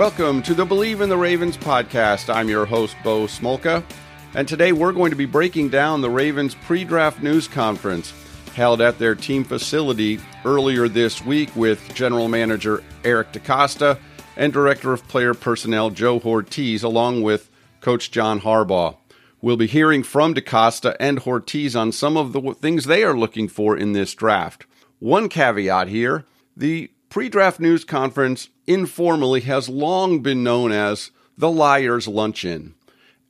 Welcome to the Believe in the Ravens podcast. I'm your host, Bo Smolka, and today we're going to be breaking down the Ravens pre draft news conference held at their team facility earlier this week with General Manager Eric DeCosta and Director of Player Personnel Joe Hortiz, along with Coach John Harbaugh. We'll be hearing from DeCosta and Hortiz on some of the things they are looking for in this draft. One caveat here the pre draft news conference informally has long been known as the Liars Luncheon.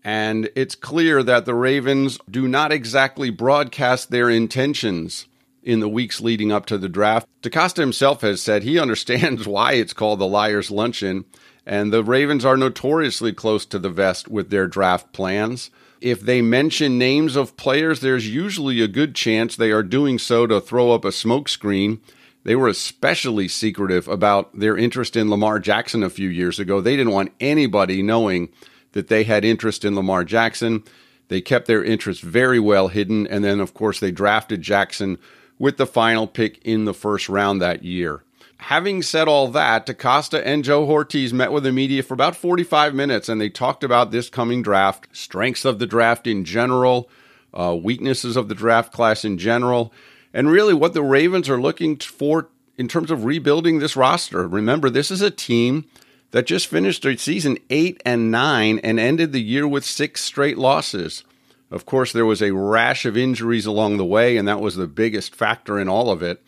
And it's clear that the Ravens do not exactly broadcast their intentions in the weeks leading up to the draft. DeCosta himself has said he understands why it's called the Liars Luncheon, and the Ravens are notoriously close to the vest with their draft plans. If they mention names of players, there's usually a good chance they are doing so to throw up a smokescreen they were especially secretive about their interest in Lamar Jackson a few years ago. They didn't want anybody knowing that they had interest in Lamar Jackson. They kept their interest very well hidden. And then, of course, they drafted Jackson with the final pick in the first round that year. Having said all that, DeCosta and Joe Hortiz met with the media for about 45 minutes and they talked about this coming draft, strengths of the draft in general, uh, weaknesses of the draft class in general and really what the Ravens are looking for in terms of rebuilding this roster. Remember, this is a team that just finished their season 8 and 9 and ended the year with six straight losses. Of course, there was a rash of injuries along the way, and that was the biggest factor in all of it.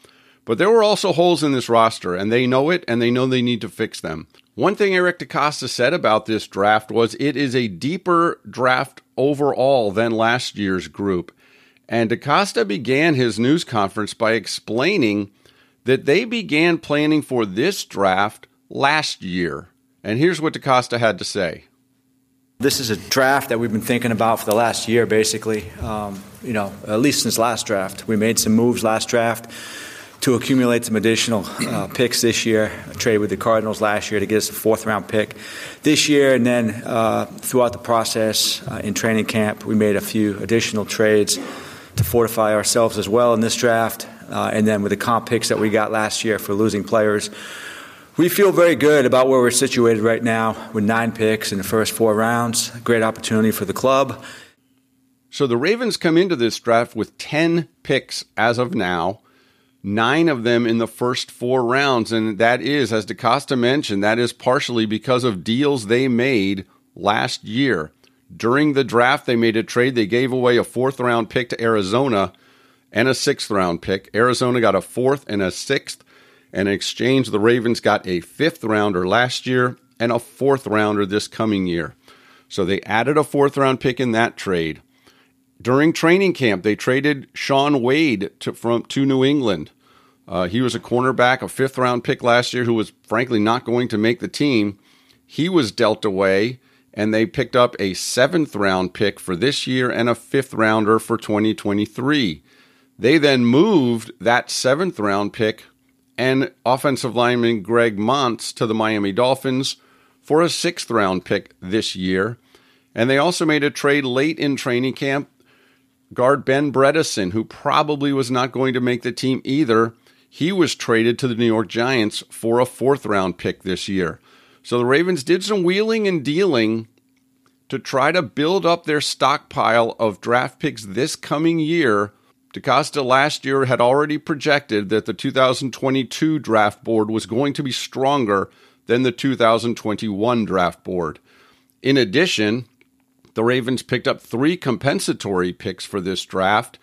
But there were also holes in this roster, and they know it, and they know they need to fix them. One thing Eric DeCosta said about this draft was it is a deeper draft overall than last year's group. And DeCosta began his news conference by explaining that they began planning for this draft last year. And here's what DeCosta had to say. This is a draft that we've been thinking about for the last year, basically. Um, you know, at least since last draft. We made some moves last draft to accumulate some additional uh, picks this year. I traded with the Cardinals last year to get us a fourth round pick this year, and then uh, throughout the process uh, in training camp, we made a few additional trades fortify ourselves as well in this draft. Uh, and then with the comp picks that we got last year for losing players, we feel very good about where we're situated right now with nine picks in the first four rounds. Great opportunity for the club. So the Ravens come into this draft with 10 picks as of now, nine of them in the first four rounds. And that is, as DeCosta mentioned, that is partially because of deals they made last year. During the draft, they made a trade. They gave away a fourth round pick to Arizona and a sixth round pick. Arizona got a fourth and a sixth. And in exchange, the Ravens got a fifth rounder last year and a fourth rounder this coming year. So they added a fourth round pick in that trade. During training camp, they traded Shaun Wade to, from, to New England. Uh, he was a cornerback, a fifth round pick last year, who was frankly not going to make the team. He was dealt away and they picked up a seventh round pick for this year and a fifth rounder for 2023. They then moved that seventh round pick and offensive lineman Greg Mancz to the Miami Dolphins for a sixth round pick this year. And they also made a trade late in training camp. Guard Ben Bredeson, who probably was not going to make the team either, he was traded to the New York Giants for a fourth round pick this year. So the Ravens did some wheeling and dealing to try to build up their stockpile of draft picks this coming year. DeCosta last year had already projected that the 2022 draft board was going to be stronger than the 2021 draft board. In addition, the Ravens picked up three compensatory picks for this draft.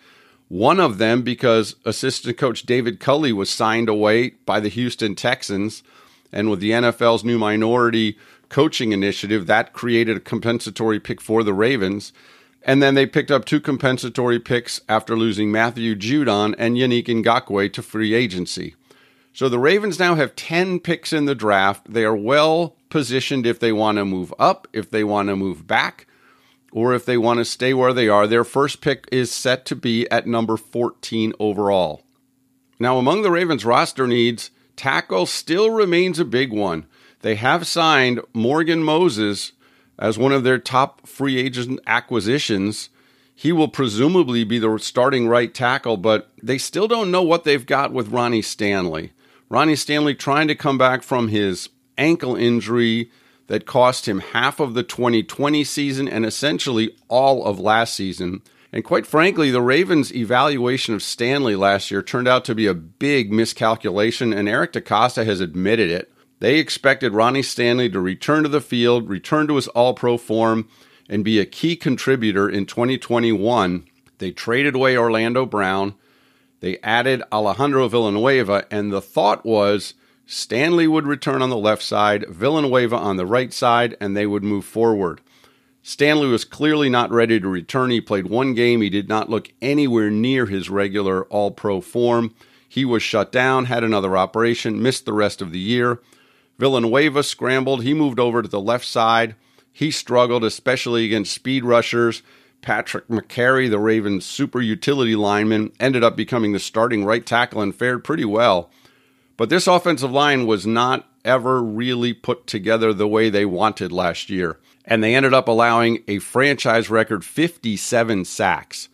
One of them because assistant coach David Culley was signed away by the Houston Texans. And with the NFL's new minority coaching initiative, that created a compensatory pick for the Ravens. And then they picked up two compensatory picks after losing Matthew Judon and Yannick Ngakoue to free agency. So the Ravens now have 10 picks in the draft. They are well positioned if they want to move up, if they want to move back, or if they want to stay where they are. Their first pick is set to be at number 14 overall. Now, among the Ravens' roster needs, tackle still remains a big one. They have signed Morgan Moses as one of their top free agent acquisitions. He will presumably be the starting right tackle, but they still don't know what they've got with Ronnie Stanley. Ronnie Stanley trying to come back from his ankle injury that cost him half of the 2020 season and essentially all of last season. And quite frankly, the Ravens' evaluation of Stanley last year turned out to be a big miscalculation, and Eric DeCosta has admitted it. They expected Ronnie Stanley to return to the field, return to his all pro form, and be a key contributor in 2021. They traded away Orlando Brown. They added Alejandro Villanueva, and the thought was Stanley would return on the left side, Villanueva on the right side, and they would move forward. Stanley was clearly not ready to return. He played one game. He did not look anywhere near his regular all pro form. He was shut down, had another operation, missed the rest of the year. Villanueva scrambled. He moved over to the left side. He struggled, especially against speed rushers. Patrick Mekari, the Ravens' super utility lineman, ended up becoming the starting right tackle and fared pretty well. But this offensive line was not ever really put together the way they wanted last year. And they ended up allowing a franchise record 57 sacks.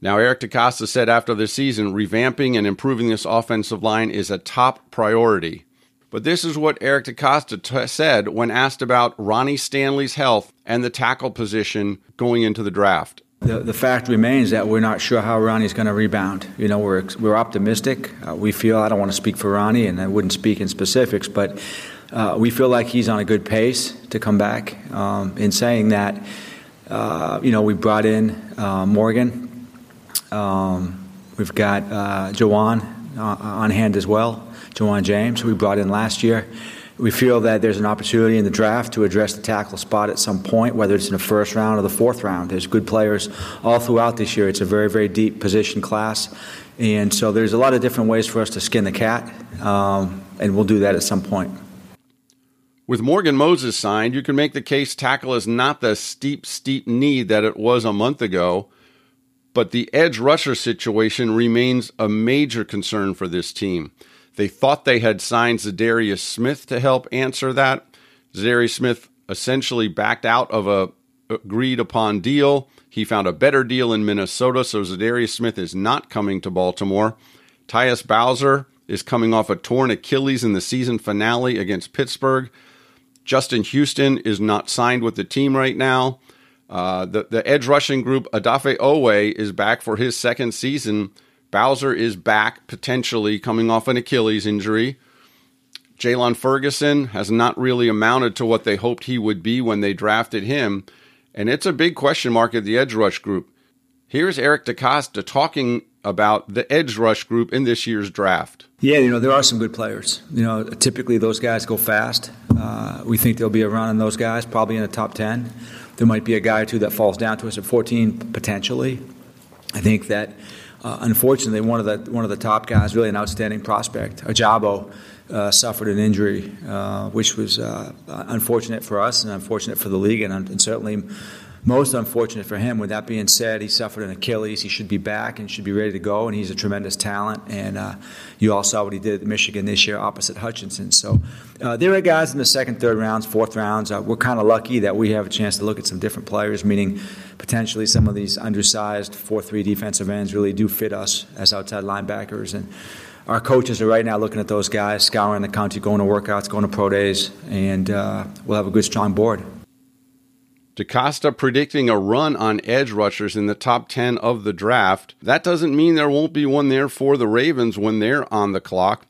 Now, Eric DeCosta said after the season, revamping and improving this offensive line is a top priority. But this is what Eric DeCosta t- said when asked about Ronnie Stanley's health and the tackle position going into the draft. The, the fact remains that we're not sure how Ronnie's going to rebound. You know, we're, we're optimistic. Uh, we feel, I don't want to speak for Ronnie, and I wouldn't speak in specifics, but uh, we feel like he's on a good pace to come back. Um, in saying that, uh, you know, we brought in uh, Morgan. Um, we've got uh, Ja'Wuan uh, on hand as well, Ja'Wuan James, who we brought in last year. We feel that there's an opportunity in the draft to address the tackle spot at some point, whether it's in the first round or the fourth round. There's good players all throughout this year. It's a very, very deep position class. And so there's a lot of different ways for us to skin the cat, um, and we'll do that at some point. With Morgan Moses signed, you can make the case tackle is not the steep, steep need that it was a month ago, but the edge rusher situation remains a major concern for this team. They thought they had signed Za'Darius Smith to help answer that. Za'Darius Smith essentially backed out of a agreed upon deal. He found a better deal in Minnesota, so Za'Darius Smith is not coming to Baltimore. Tyus Bowser is coming off a torn Achilles in the season finale against Pittsburgh. Justin Houston is not signed with the team right now. Uh, the, the edge rushing group, Odafe Oweh, is back for his second season Bowser is back, potentially coming off an Achilles injury. Jaylon Ferguson has not really amounted to what they hoped he would be when they drafted him, and it's a big question mark at the edge rush group. Here's Eric DeCosta talking about the edge rush group in this year's draft. Yeah, you know, there are some good players. You know, typically those guys go fast. Uh, we think there'll be a run on those guys, probably in the top 10. There might be a guy or two that falls down to us at 14, potentially. I think that uh, unfortunately, one of the one of the top guys, really an outstanding prospect, Ojabo, uh, suffered an injury, uh, which was uh, unfortunate for us and unfortunate for the league, and, and, certainly most unfortunate for him. With that being said, he suffered an Achilles. He should be back and should be ready to go, and he's a tremendous talent. And uh, you all saw what he did at Michigan this year opposite Hutchinson. So uh, there are guys in the second, third rounds, fourth rounds. we're kind of lucky that we have a chance to look at some different players, meaning potentially some of these undersized 4-3 defensive ends really do fit us as outside linebackers. And our coaches are right now looking at those guys, scouring the country, going to workouts, going to pro days, and uh, we'll have a good, strong board. DeCosta predicting a run on edge rushers in the top 10 of the draft. That doesn't mean there won't be one there for the Ravens when they're on the clock.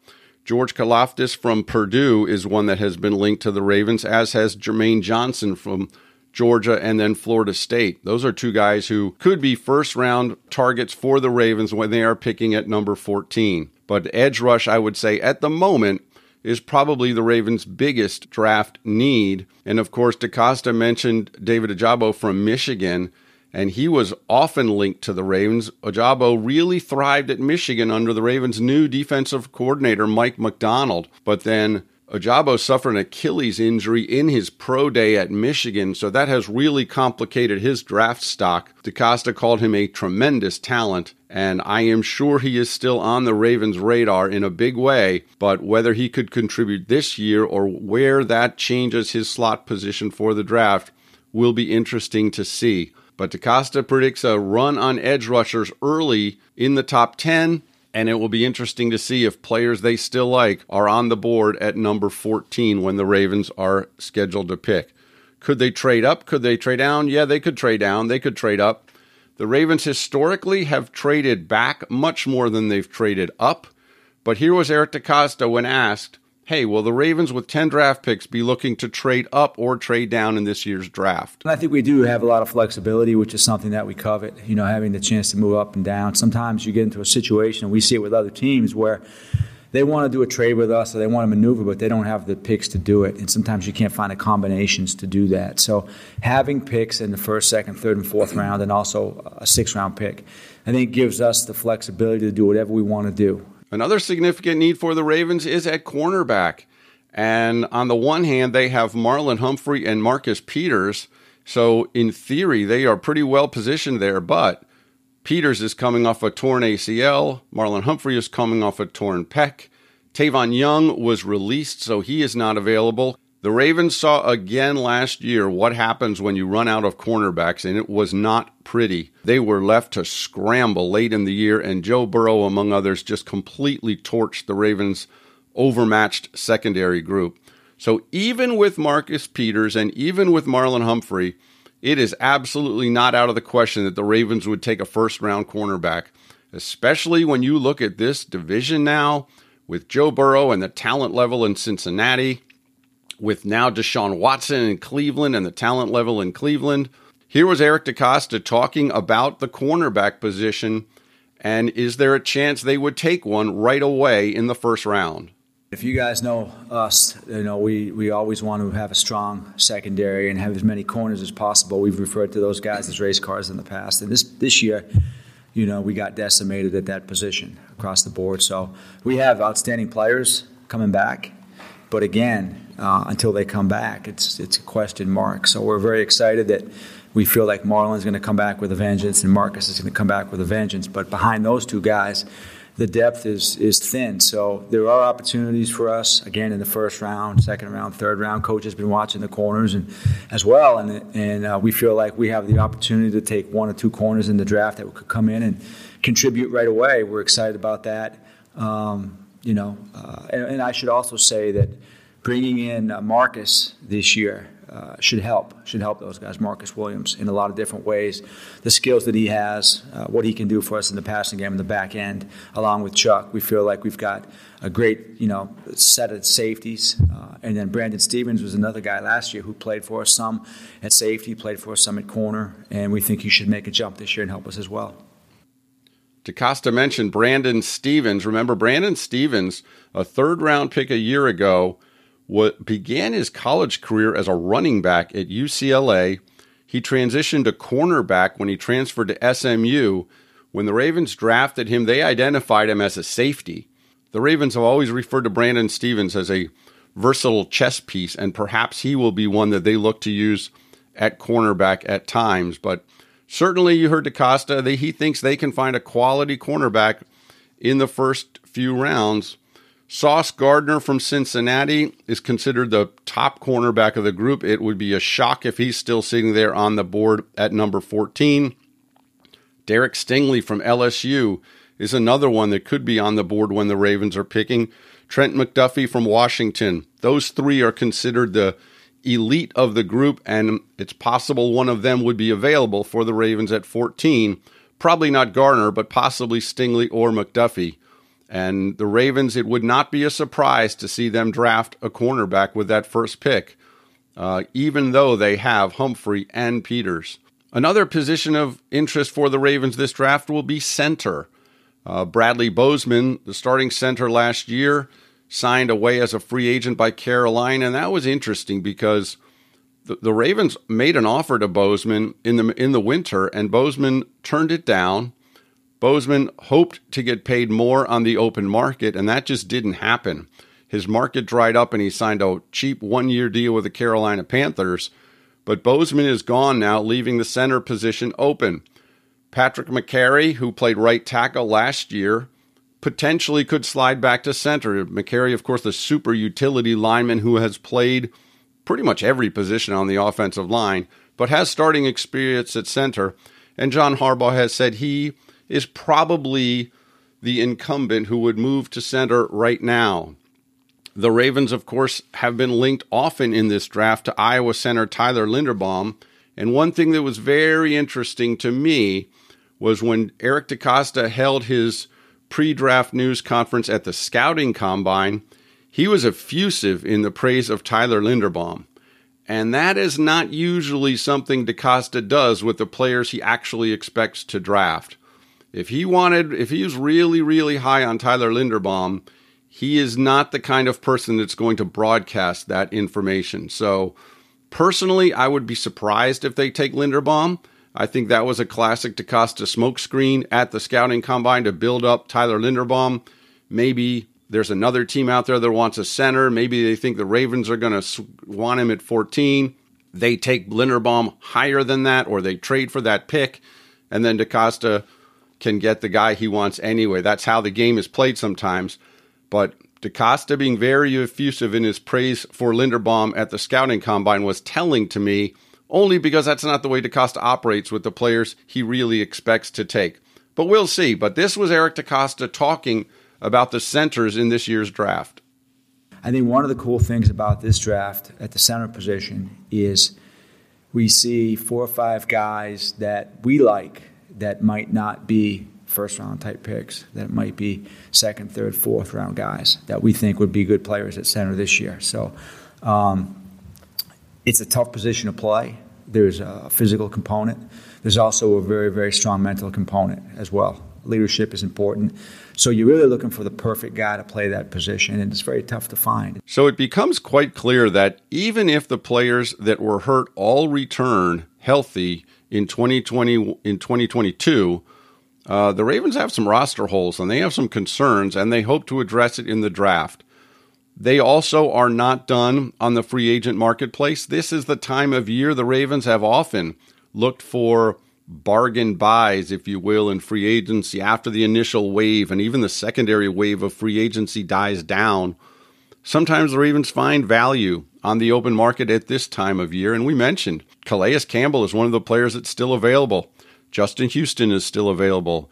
George Karlaftis from Purdue is one that has been linked to the Ravens, as has Jermaine Johnson from Georgia, and then Florida State. Those are two guys who could be first round targets for the Ravens when they are picking at number 14. But edge rush, I would say, at the moment, is probably the Ravens' biggest draft need. And of course, DeCosta mentioned David Ojabo from Michigan, and he was often linked to the Ravens. Ojabo really thrived at Michigan under the Ravens' new defensive coordinator, Mike Macdonald, But then Ojabo suffered an Achilles injury in his pro day at Michigan, so that has really complicated his draft stock. DeCosta called him a tremendous talent, and I am sure he is still on the Ravens' radar in a big way, but whether he could contribute this year or where that changes his slot position for the draft will be interesting to see. But DeCosta predicts a run on edge rushers early in the top 10 And it will be interesting to see if players they still like are on the board at number 14 when the Ravens are scheduled to pick. Could they trade up? Could they trade down? Yeah, they could trade down. They could trade up. The Ravens historically have traded back much more than they've traded up. But here was Eric DeCosta when asked, hey, will the Ravens with 10 draft picks be looking to trade up or trade down in this year's draft? I think we do have a lot of flexibility, which is something that we covet, you know, having the chance to move up and down. Sometimes you get into a situation, and we see it with other teams, where they want to do a trade with us or they want to maneuver, but they don't have the picks to do it. And sometimes you can't find the combinations to do that. So having picks in the first, second, third, and fourth round, and also a sixth round pick, I think gives us the flexibility to do whatever we want to do. Another significant need for the Ravens is at cornerback. And on the one hand, they have Marlon Humphrey and Marcus Peters. So, in theory, they are pretty well positioned there. But Peters is coming off a torn ACL. Marlon Humphrey is coming off a torn pec. Tavon Young was released, so he is not available. The Ravens saw again last year what happens when you run out of cornerbacks, and it was not pretty. They were left to scramble late in the year, and Joe Burrow, among others, just completely torched the Ravens' overmatched secondary group. So even with Marcus Peters and even with Marlon Humphrey, it is absolutely not out of the question that the Ravens would take a first round cornerback, especially when you look at this division now with Joe Burrow and the talent level in Cincinnati, with now Deshaun Watson in Cleveland and the talent level in Cleveland. Here was Eric DeCosta talking about the cornerback position and is there a chance they would take one right away in the first round? If you guys know us, you know we, we always want to have a strong secondary and have as many corners as possible. We've referred to those guys as race cars in the past, and this this year, you know, we got decimated at that position across the board. So we have outstanding players coming back, but again, uh, until they come back, it's it's a question mark. So we're very excited that we feel like Marlon's going to come back with a vengeance and Marcus is going to come back with a vengeance. But behind those two guys the depth is is thin. So there are opportunities for us again in the first round, second round, third round. Coach has been watching the corners and as well, and and uh, we feel like we have the opportunity to take one or two corners in the draft that could come in and contribute right away. We're excited about that. Um, you know, uh, and, and, I should also say that bringing in uh, Marcus this year uh, should help should help those guys. Marcus Williams in a lot of different ways. The skills that he has, uh, what he can do for us in the passing game in the back end, along with Chuck, we feel like we've got a great you know set of safeties. Uh, and then Brandon Stephens was another guy last year who played for us some at safety, played for us some at corner, and we think he should make a jump this year and help us as well. DeCosta mentioned Brandon Stephens. Remember, Brandon Stephens, a third round pick a year ago what began his college career as a running back at UCLA. He transitioned to cornerback when he transferred to SMU. When the Ravens drafted him, they identified him as a safety. The Ravens have always referred to Brandon Stephens as a versatile chess piece, and perhaps he will be one that they look to use at cornerback at times. But certainly, you heard DeCosta, that he thinks they can find a quality cornerback in the first few rounds. Sauce Gardner from Cincinnati is considered the top cornerback of the group. It would be a shock if he's still sitting there on the board at number 14. Derek Stingley from LSU is another one that could be on the board when the Ravens are picking. Trent McDuffie from Washington. Those three are considered the elite of the group, and it's possible one of them would be available for the Ravens at 14. Probably not Gardner, but possibly Stingley or McDuffie. And the Ravens, it would not be a surprise to see them draft a cornerback with that first pick, uh, even though they have Humphrey and Peters. Another position of interest for the Ravens this draft will be center. Uh, Bradley Bozeman, the starting center last year, signed away as a free agent by Carolina, and that was interesting because the, the Ravens made an offer to Bozeman in the in the winter, and Bozeman turned it down. Bozeman hoped to get paid more on the open market, and that just didn't happen. His market dried up and he signed a cheap one year deal with the Carolina Panthers. But Bozeman is gone now, leaving the center position open. Patrick Mekari, who played right tackle last year, potentially could slide back to center. Mekari, of course, the super utility lineman who has played pretty much every position on the offensive line, but has starting experience at center. And John Harbaugh has said he is probably the incumbent who would move to center right now. The Ravens, of course, have been linked often in this draft to Iowa center Tyler Linderbaum. And one thing that was very interesting to me was when Eric DeCosta held his pre draft news conference at the scouting combine, he was effusive in the praise of Tyler Linderbaum. And that is not usually something DeCosta does with the players he actually expects to draft. If he wanted, if he was really, really high on Tyler Linderbaum, he is not the kind of person that's going to broadcast that information. So, personally, I would be surprised if they take Linderbaum. I think that was a classic DeCosta smokescreen at the scouting combine to build up Tyler Linderbaum. Maybe there's another team out there that wants a center. Maybe they think the Ravens are going to want him at 14. They take Linderbaum higher than that, or they trade for that pick, and then DeCosta can get the guy he wants anyway. That's how the game is played sometimes. But DeCosta being very effusive in his praise for Linderbaum at the scouting combine was telling to me, only because that's not the way DeCosta operates with the players he really expects to take. But we'll see. But this was Eric DeCosta talking about the centers in this year's draft? I think one of the cool things about this draft at the center position is we see four or five guys that we like that might not be first round type picks, that might be second, third, fourth round guys that we think would be good players at center this year. So um, it's a tough position to play. There's a physical component. There's also a very, very strong mental component as well leadership is important. So you're really looking for the perfect guy to play that position, and it's very tough to find. So it becomes quite clear that even if the players that were hurt all return healthy in 2020 in 2022, uh, the Ravens have some roster holes and they have some concerns, and they hope to address it in the draft. They also are not done on the free agent marketplace. This is the time of year the Ravens have often looked for bargain buys, if you will, in free agency after the initial wave and even the secondary wave of free agency dies down. Sometimes Ravens find value on the open market at this time of year. And we mentioned Calais Campbell is one of the players that's still available. Justin Houston is still available.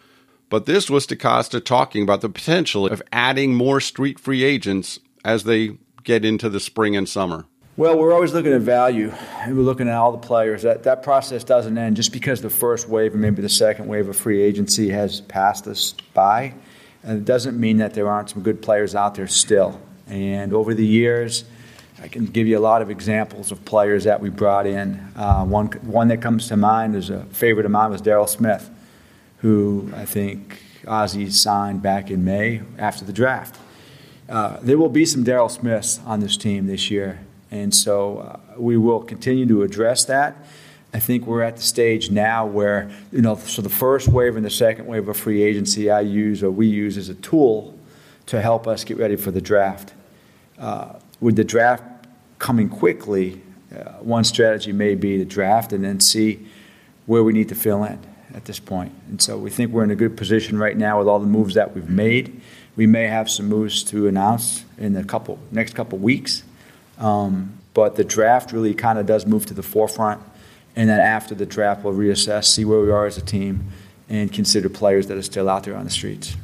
But this was DeCosta talking about the potential of adding more street free agents as they get into the spring and summer. Well, we're always looking at value. and We're looking at all the players. That that process doesn't end just because the first wave and maybe the second wave of free agency has passed us by. And it doesn't mean that there aren't some good players out there still. And over the years, I can give you a lot of examples of players that we brought in. Uh, one one that comes to mind is a favorite of mine was Daryl Smith, who I think Ozzie signed back in May after the draft. Uh, there will be some Daryl Smiths on this team this year and so uh, we will continue to address that. I think we're at the stage now where, you know, so the first wave and the second wave of free agency I use or we use as a tool to help us get ready for the draft. Uh, with the draft coming quickly, uh, one strategy may be to draft and then see where we need to fill in at this point. And so we think we're in a good position right now with all the moves that we've made. We may have some moves to announce in the couple next couple weeks. Um, but the draft really kind of does move to the forefront. And then after the draft, we'll reassess, see where we are as a team, and consider players that are still out there on the streets.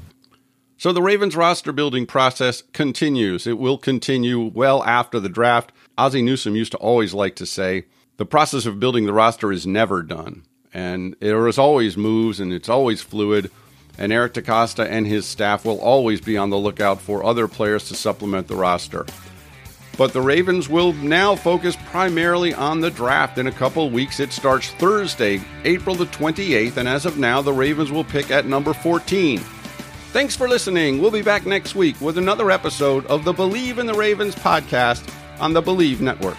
So the Ravens roster building process continues. It will continue well after the draft. Ozzie Newsome used to always like to say, the process of building the roster is never done. And there is always moves and it's always fluid. And Eric DeCosta and his staff will always be on the lookout for other players to supplement the roster. But the Ravens will now focus primarily on the draft. In a couple weeks, it starts Thursday, April the 28th, and as of now, the Ravens will pick at number 14. Thanks for listening. We'll be back next week with another episode of the Believe in the Ravens podcast on the Believe Network.